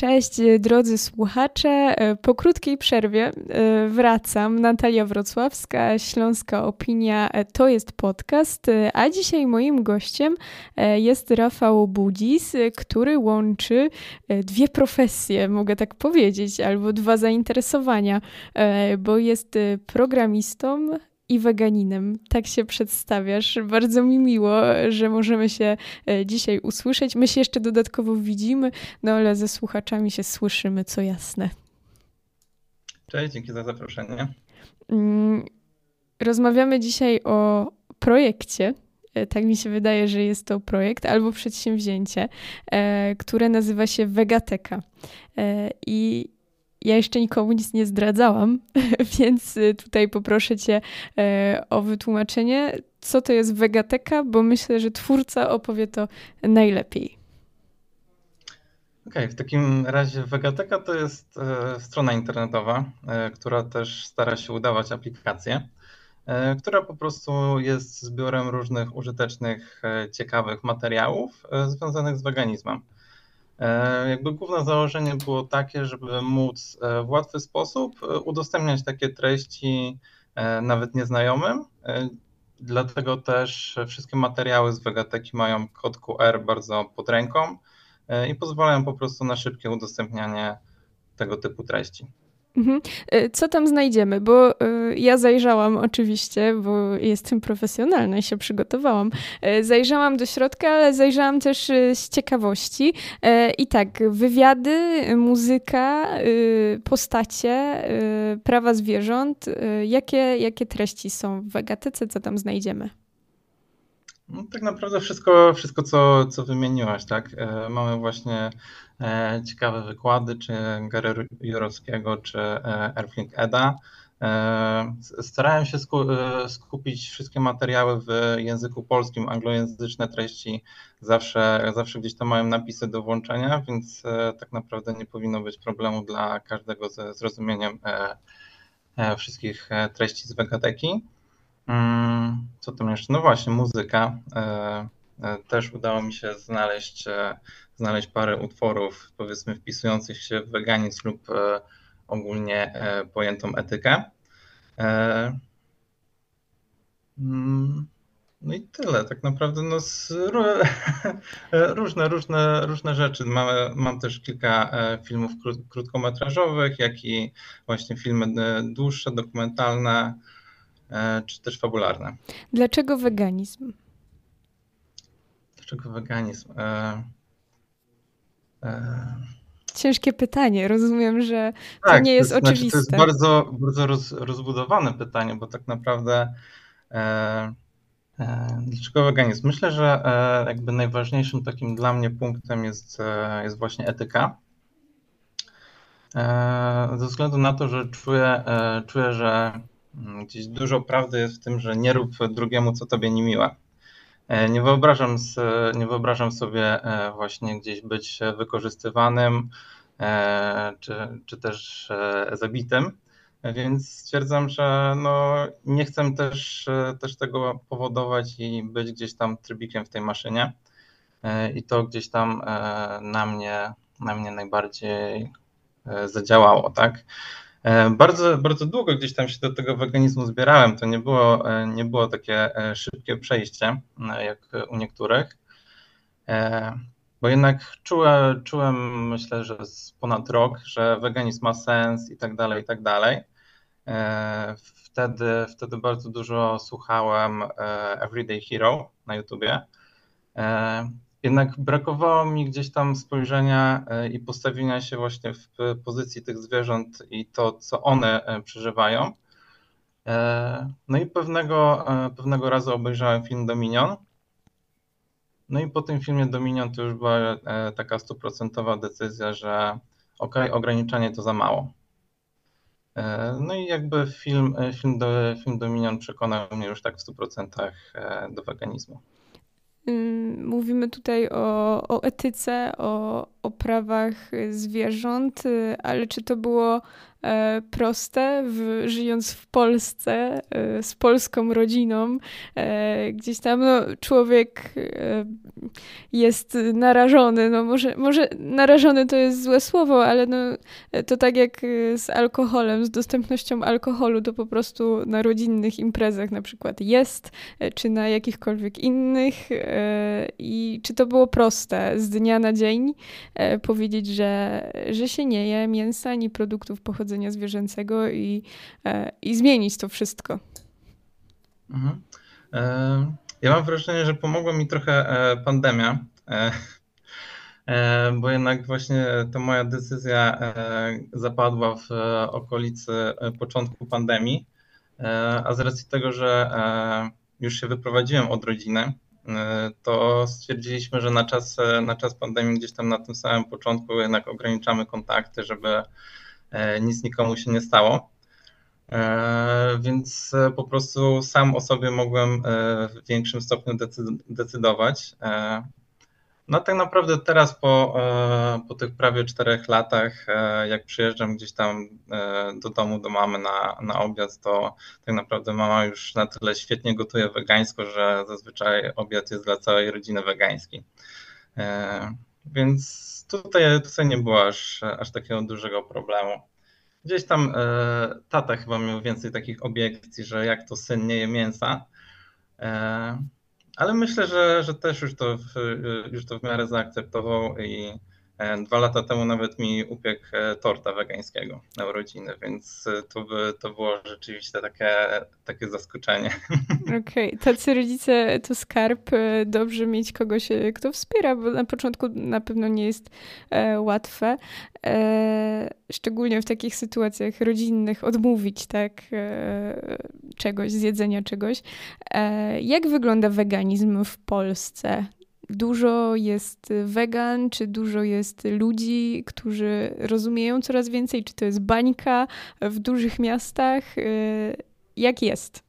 Cześć drodzy słuchacze. Po krótkiej przerwie wracam. Natalia Wrocławska, Śląska Opinia to jest podcast, a dzisiaj moim gościem jest Rafał Budzis, który łączy dwie profesje, mogę tak powiedzieć, albo dwa zainteresowania, bo jest programistą, i weganinem. Tak się przedstawiasz. Bardzo mi miło, że możemy się e, dzisiaj usłyszeć. My się jeszcze dodatkowo widzimy, no ale ze słuchaczami się słyszymy, co jasne. Cześć, dzięki za zaproszenie. Mm, rozmawiamy dzisiaj o projekcie, e, tak mi się wydaje, że jest to projekt albo przedsięwzięcie, e, które nazywa się Vegateka. I ja jeszcze nikomu nic nie zdradzałam, więc y, tutaj poproszę Cię e, o wytłumaczenie, co to jest Vegateka, bo myślę, że twórca opowie to najlepiej. Okej, okay, w takim razie Vegateka to jest e, strona internetowa, e, która też stara się udawać aplikację, która po prostu jest zbiorem różnych użytecznych, ciekawych materiałów związanych z weganizmem. E, jakby główne założenie było takie, żeby móc e, w łatwy sposób e, udostępniać takie treści nawet nieznajomym. Dlatego też wszystkie materiały z Vegateki mają kod QR bardzo pod ręką i pozwalają po prostu na szybkie udostępnianie tego typu treści. Mhm. E, co tam znajdziemy? Bo e, ja zajrzałam oczywiście, bo jestem profesjonalna i się przygotowałam. E, zajrzałam do środka, ale zajrzałam też z ciekawości. I tak, wywiady, muzyka, postacie, prawa zwierząt. Jakie, jakie treści są w Wegatece? Co tam znajdziemy? No, tak naprawdę wszystko, wszystko co, co wymieniłaś, tak? Mamy właśnie E, ciekawe wykłady, czy Gary Jurowskiego, czy e, Erfling Eda. E, starałem się skupić wszystkie materiały w języku polskim, anglojęzyczne treści zawsze, zawsze gdzieś tam mają napisy do włączenia, więc tak naprawdę nie powinno być problemu dla każdego ze zrozumieniem wszystkich treści z Wegateki. Mm, co tam jeszcze? No właśnie, muzyka. Też udało mi się znaleźć znaleźć parę utworów, powiedzmy, wpisujących się w weganizm lub e, ogólnie e, pojętą etykę. E, mm, no i tyle, tak naprawdę no, różne, różne, różne rzeczy. Mam też kilka filmów krótkometrażowych, jak i właśnie filmy dłuższe, dokumentalne, czy też fabularne. Dlaczego weganizm? Dlaczego weganizm? Ciężkie pytanie. Rozumiem, że to tak, nie jest to znaczy, oczywiste. To jest bardzo, bardzo roz, rozbudowane pytanie, bo tak naprawdę e, e, dlaczego weganizm? Myślę, że e, jakby najważniejszym takim dla mnie punktem jest, e, jest właśnie etyka. E, ze względu na to, że czuję, e, czuję, że gdzieś dużo prawdy jest w tym, że nie rób drugiemu, co tobie nie miłe. E, nie wyobrażam, nie wyobrażam sobie e, właśnie gdzieś być wykorzystywanym e, czy, czy też zabitym, więc stwierdzam, że no nie chcę też, też tego powodować i być gdzieś tam trybikiem w tej maszynie. I to gdzieś tam na mnie, na mnie najbardziej zadziałało, tak? E, bardzo, bardzo długo gdzieś tam się do tego weganizmu zbierałem. To nie było, e, nie było takie e, szybkie przejście, jak u niektórych, bo jednak czułem, czułem myślę, że z ponad rok, że weganizm ma sens i tak dalej, i tak dalej. Wtedy, wtedy bardzo dużo słuchałem Everyday Hero na YouTubie jednak brakowało mi gdzieś tam spojrzenia e, i postawienia się właśnie w pozycji tych zwierząt i to, co one e, przeżywają. E, no i pewnego, pewnego razu obejrzałem film Dominion. No i po tym filmie Dominion to już była taka stuprocentowa decyzja, że ok, ograniczenie to za mało. No i jakby film, film, film Dominion przekonał mnie już tak w 100% do weganizmu. Mówimy tutaj o, o etyce, o, o prawach zwierząt, ale czy to było E, proste, w, żyjąc w Polsce, e, z polską rodziną. E, gdzieś tam no, człowiek jest narażony, no może, może narażony to jest złe słowo, ale no, to tak jak z alkoholem, z dostępnością alkoholu, to po prostu na rodzinnych imprezach na przykład jest, czy na jakichkolwiek innych i czy to było proste z dnia na dzień powiedzieć, że, że się nie je mięsa ani produktów pochodzenia zwierzęcego i, e, i zmienić to wszystko. Mhm. E, ja mam wrażenie, że pomogła mi trochę e, pandemia, bo jednak właśnie ta moja decyzja zapadła w okolicy początku pandemii, a z racji tego, że już się wyprowadziłem od rodziny, to stwierdziliśmy, że na czas, na czas pandemii gdzieś tam na tym samym początku jednak ograniczamy kontakty, żeby E, nic nikomu się nie stało. E, więc e, po prostu sam o sobie mogłem w większym stopniu decydować. No tak naprawdę teraz po, po tych prawie czterech latach, jak przyjeżdżam gdzieś tam do domu, do mamy na, na obiad, to tak naprawdę mama już na tyle świetnie gotuje wegańsko, że zazwyczaj obiad jest dla całej rodziny wegański. Więc tutaj, tutaj nie było aż, aż takiego dużego problemu. Gdzieś tam e, tata chyba miał więcej takich obiekcji, że jak to syn nie je mięsa. Ale myślę, że, że też już to, w, już to w miarę zaakceptował i dwa lata temu nawet mi upiekł e, torta wegańskiego na urodziny, więc e, to, by, to było rzeczywiście takie, takie zaskoczenie. Okej, okay. tacy rodzice to skarb. Dobrze mieć kogoś, kto wspiera, bo na początku na pewno nie jest e, łatwe. E, szczególnie w takich sytuacjach rodzinnych odmówić tak e, czegoś, zjedzenia czegoś. jak wygląda weganizm w Polsce? Dużo jest wegan, czy dużo jest ludzi, którzy rozumieją coraz więcej, czy to jest bańka w dużych miastach? Y, jak jest?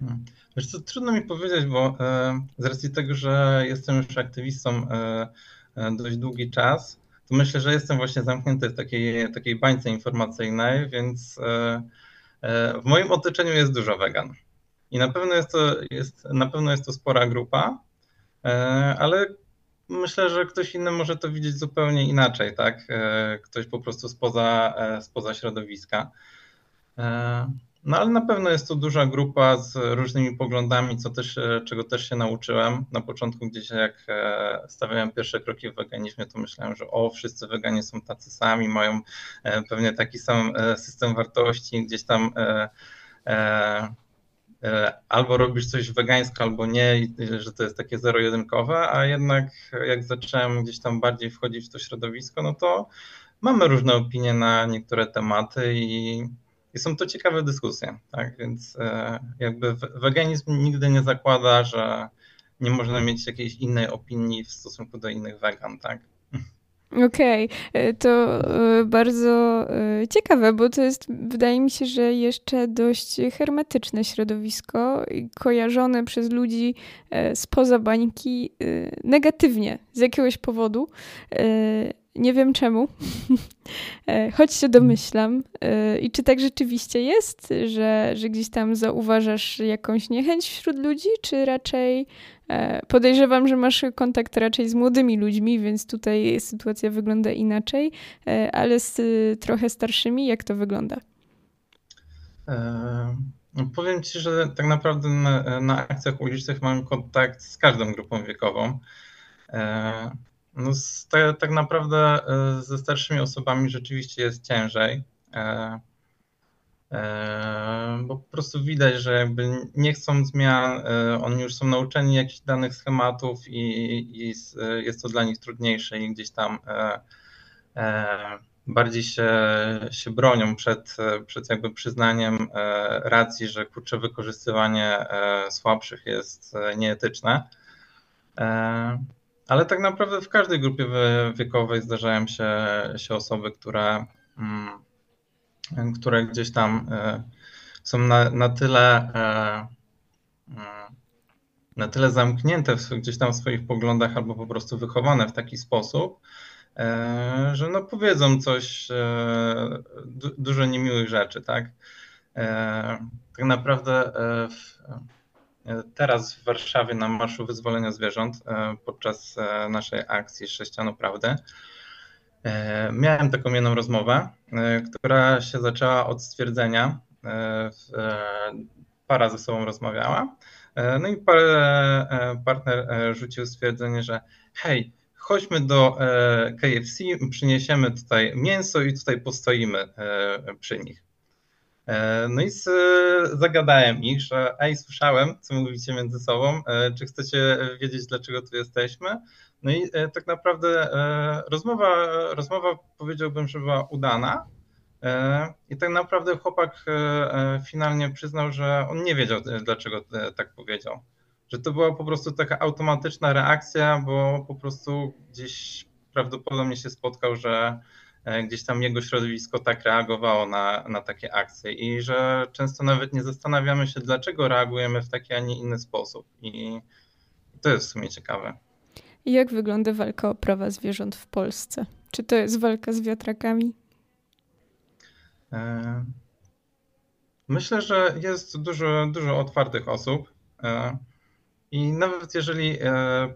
Hmm. Wiesz co, trudno mi powiedzieć, bo e, z racji tego, że jestem już aktywistą e, e, dość długi czas, to myślę, że jestem właśnie zamknięty w takiej, takiej bańce informacyjnej, więc w moim otoczeniu jest dużo wegan. I na pewno jest to, jest, na pewno jest to spora grupa, ale myślę, że ktoś inny może to widzieć zupełnie inaczej, tak? E, ktoś po prostu spoza, e, spoza środowiska. No ale na pewno jest to duża grupa z różnymi poglądami, co też, czego też się nauczyłem. Na początku gdzieś jak stawiałem pierwsze kroki w weganizmie, to myślałem, że o, wszyscy weganie są tacy sami, mają pewnie taki sam system wartości, gdzieś tam E, albo robisz coś wegańsko, albo nie, że to jest takie zero-jedynkowe, a jednak jak zacząłem gdzieś tam bardziej wchodzić w to środowisko, no to mamy różne opinie na niektóre tematy i, i są to ciekawe dyskusje, tak, więc e, jakby weganizm nigdy nie zakłada, że nie można mieć jakiejś innej opinii w stosunku do innych wegan, tak. Okej, okay. E, to e, bardzo e, ciekawe, bo to jest, wydaje mi się, że jeszcze dość hermetyczne środowisko, kojarzone przez ludzi spoza bańki negatywnie z jakiegoś powodu. Nie wiem czemu, choć się domyślam. I czy tak rzeczywiście jest, że, że gdzieś tam zauważasz jakąś niechęć wśród ludzi, czy raczej E, podejrzewam, że masz kontakt raczej z młodymi ludźmi, więc tutaj sytuacja wygląda inaczej, e, ale z trochę starszymi, jak to wygląda? E, no powiem Ci, że tak naprawdę na, na akcjach ulicznych mam kontakt z każdą grupą wiekową. No, tak naprawdę ze starszymi osobami rzeczywiście jest ciężej. E, bo po prostu widać, że jakby nie chcą zmian, e, oni już są nauczeni jakichś danych schematów i, i jest to dla nich trudniejsze i gdzieś tam e, bardziej się, się bronią przed, przed jakby przyznaniem racji, że kurcze wykorzystywanie słabszych jest nieetyczne. Ale tak naprawdę w każdej grupie wiekowej zdarzają się, się osoby, które mm, które gdzieś tam e, są na, na tyle e, mm, na tyle zamknięte w, gdzieś tam w swoich poglądach albo po prostu wychowane w taki sposób, że no powiedzą coś, dużo niemiłych rzeczy, tak? Tak naprawdę teraz w Warszawie na Marszu Wyzwolenia Zwierząt podczas naszej akcji Sześcianu Prawdy miałem taką jedną rozmowę, która się zaczęła od stwierdzenia, para ze sobą rozmawiała, no i partner rzucił stwierdzenie, że hej, chodźmy do KFC, przyniesiemy tutaj mięso i tutaj postoimy przy nich. E, no i z, zagadałem ich, że ej, słyszałem, co mówicie między sobą, e, czy chcecie wiedzieć, dlaczego tu jesteśmy? No i e, tak naprawdę rozmowa, rozmowa powiedziałbym, że była udana. I tak naprawdę chłopak finalnie przyznał, że on nie wiedział, dlaczego tak powiedział. Że to była po prostu taka automatyczna reakcja, bo po prostu gdzieś prawdopodobnie się spotkał, że E, gdzieś tam jego środowisko tak reagowało na, na takie akcje i że często nawet nie zastanawiamy się, dlaczego reagujemy w taki, a nie inny sposób. I, to jest w sumie ciekawe. Jak wygląda walka o prawa zwierząt w Polsce? Czy to jest walka z wiatrakami? E, myślę, że jest dużo, dużo otwartych osób. E, I nawet jeżeli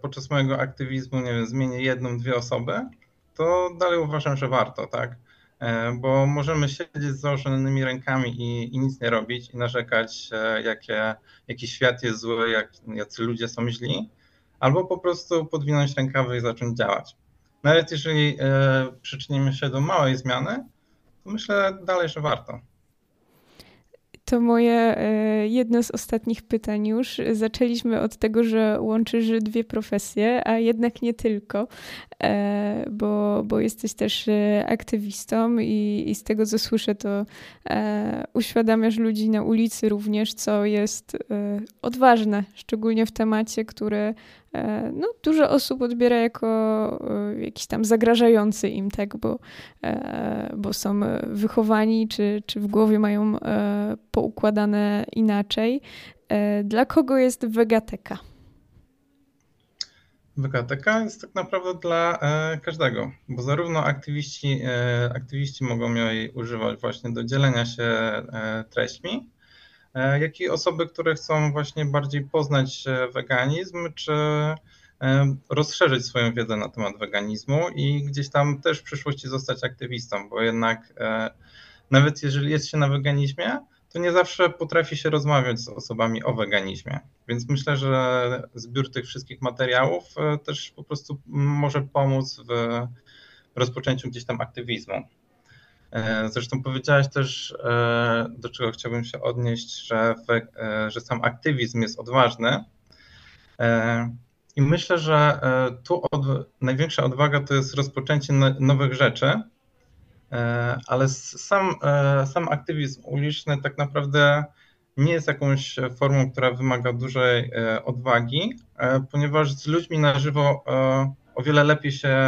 podczas mojego aktywizmu, nie wiem, zmienię jedną, dwie osoby, to dalej uważam, że warto, tak? E, bo możemy siedzieć z założonymi rękami i, i nic nie robić i narzekać, e, jakie, jaki świat jest zły, jak, jacy ludzie są źli, albo po prostu podwinąć rękawy i zacząć działać. Nawet jeżeli e, przyczynimy się do małej zmiany, to myślę dalej, że warto. To moje e, jedno z ostatnich pytań już. Zaczęliśmy od tego, że łączysz dwie profesje, a jednak nie tylko, e, bo, bo jesteś też e, aktywistą i, i z tego co słyszę, to uświadamiasz ludzi na ulicy również, co jest odważne, szczególnie w temacie, który no, dużo osób odbiera jako e, jakiś tam zagrażający im, tak, bo, e, bo są wychowani, czy, czy w głowie mają poukładane inaczej. Dla kogo jest wegateka? Wegateka jest tak naprawdę dla każdego, bo zarówno aktywiści, aktywiści mogą jej używać właśnie do dzielenia się treśćmi, E, jak i osoby, które chcą właśnie bardziej poznać e, weganizm, czy e, rozszerzyć swoją wiedzę na temat weganizmu i gdzieś tam też w przyszłości zostać aktywistą, bo jednak nawet jeżeli jest się na weganizmie, to nie zawsze potrafi się rozmawiać z osobami o weganizmie. Więc myślę, że zbiór tych wszystkich materiałów też po prostu może pomóc w rozpoczęciu gdzieś tam aktywizmu. E, zresztą powiedziałaś też, e, do czego chciałbym się odnieść, że, e, że sam aktywizm jest odważny. I myślę, że tu od, największa odwaga to jest rozpoczęcie nowych rzeczy, ale sam, sam aktywizm uliczny tak naprawdę nie jest jakąś formą, która wymaga dużej odwagi, ponieważ z ludźmi na żywo o wiele lepiej się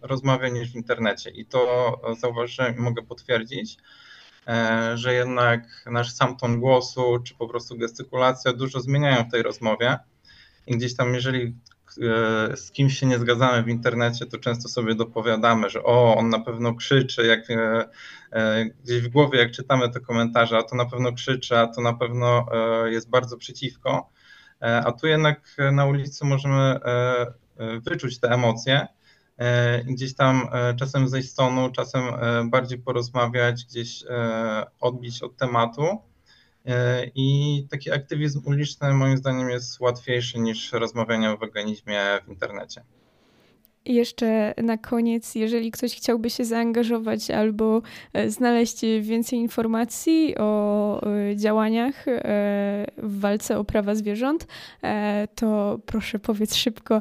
rozmawia niż w internecie. I to zauważyłem i mogę potwierdzić, e, że jednak nasz sam ton głosu, czy po prostu gestykulacja dużo zmieniają w tej rozmowie. I gdzieś tam, jeżeli e, z kimś się nie zgadzamy w internecie, to często sobie dopowiadamy, że o, on na pewno krzyczy, jak e, gdzieś w głowie, jak czytamy te komentarze, a to na pewno krzyczy, a to na pewno jest bardzo przeciwko. A tu jednak na ulicy możemy wyczuć te emocje gdzieś tam e, czasem zejść z tonu, czasem e, bardziej porozmawiać, gdzieś odbić od tematu. I taki aktywizm uliczny moim zdaniem jest łatwiejszy niż rozmawianie o weganizmie w internecie. Jeszcze na koniec, jeżeli ktoś chciałby się zaangażować albo e, znaleźć więcej informacji o e, działaniach e, w walce o prawa zwierząt, to proszę powiedz szybko,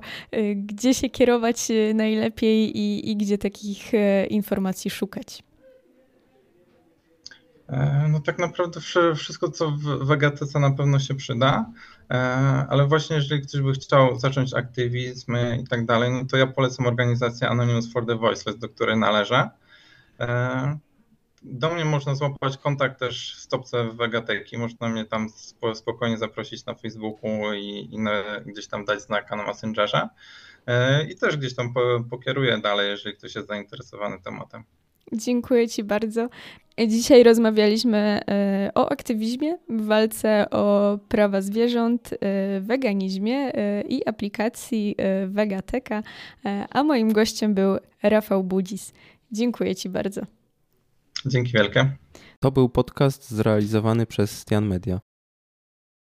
gdzie się kierować najlepiej i, i gdzie takich informacji szukać. No tak naprawdę wszystko, co w Wegatyce na pewno się przyda. E, ale właśnie jeżeli ktoś by chciał zacząć aktywizm i tak dalej, no to ja polecam organizację Anonymous for the Voiceless, do której należę. E, do mnie można złapać kontakt też w stopce Vegateki, można mnie tam spokojnie zaprosić na Facebooku i, i na, gdzieś tam dać znak na Messengerze. i też gdzieś tam pokieruję dalej, jeżeli ktoś jest zainteresowany tematem. Dziękuję Ci bardzo. Dzisiaj rozmawialiśmy e, o aktywizmie w walce o prawa zwierząt, e, weganizmie e, i aplikacji Vegateka, a moim gościem był Rafał Budzis. Dziękuję Ci bardzo. Dzięki wielkie. To był podcast zrealizowany przez Stian Media.